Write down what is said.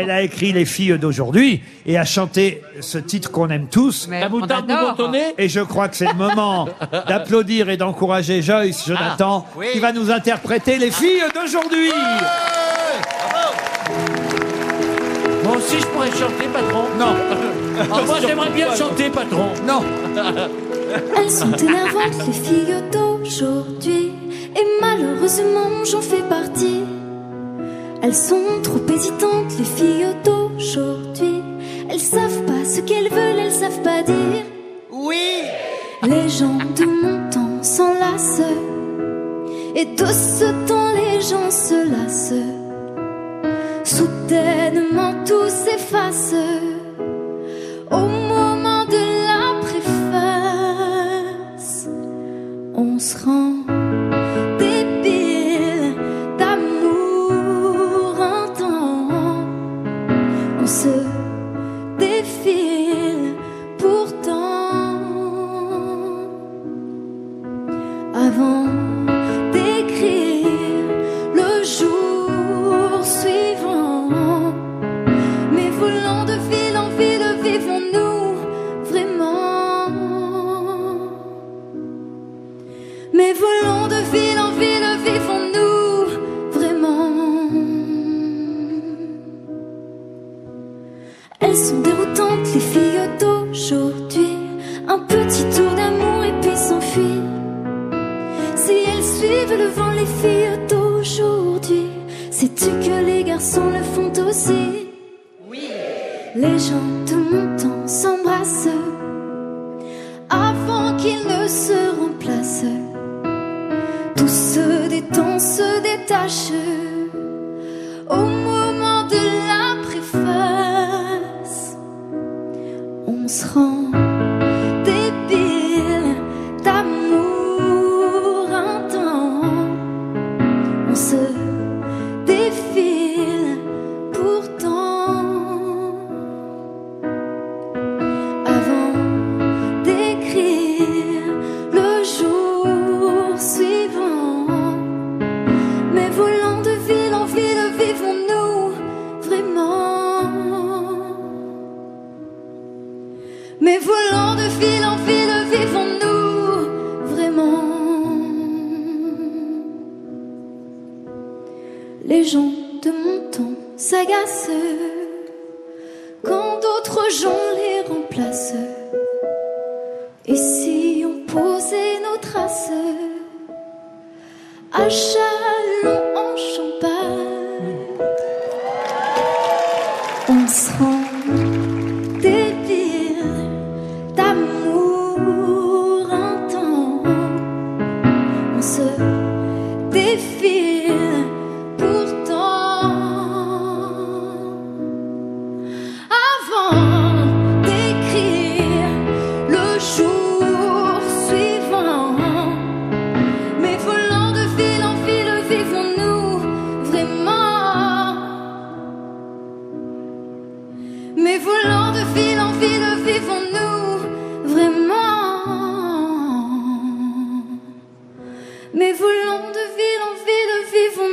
elle a écrit Les filles d'aujourd'hui et a chanté ce titre qu'on aime tous. La moutarde boutonnée Et je crois que c'est le moment d'applaudir et d'encourager Joyce Jonathan Ah, oui. qui va nous interpréter Les filles d'aujourd'hui. Moi aussi, je pourrais chanter, patron. Non. Moi, j'aimerais bien chanter, patron. Non. Elles sont énervantes, les filles d'aujourd'hui. Et malheureusement, j'en fais partie. Elles sont trop hésitantes, les filles d'aujourd'hui. Elles savent pas ce qu'elles veulent, elles savent pas dire. Oui Les gens de mon temps s'enlacent. Et de ce temps, les gens se lassent. Soudainement, tout s'efface. D'écrire le jour suivant. Mais volant de ville en ville, vivons-nous vraiment? Mais volant de ville en ville, vivons-nous vraiment? Elles sont déroutantes, les filles? Filles d'aujourd'hui, sais-tu que les garçons le font aussi? Oui. Les gens de mon temps s'embrassent avant qu'ils ne se remplacent. Tout se détend, se détache au moment de la préface. On se rend se défile pourtant avant d'écrire le jour suivant. Mais volant de ville en ville, vivons-nous vraiment? Mais volant de ville en ville, vivons-nous Les gens de mon temps s'agacent quand d'autres gens les remplacent. Et si on posait nos traces à Chalon en Champagne, on se rend débile d'amour un temps. On se défile Mais volant de ville en ville, vivons-nous vraiment? Mais volant de ville en ville, vivons-nous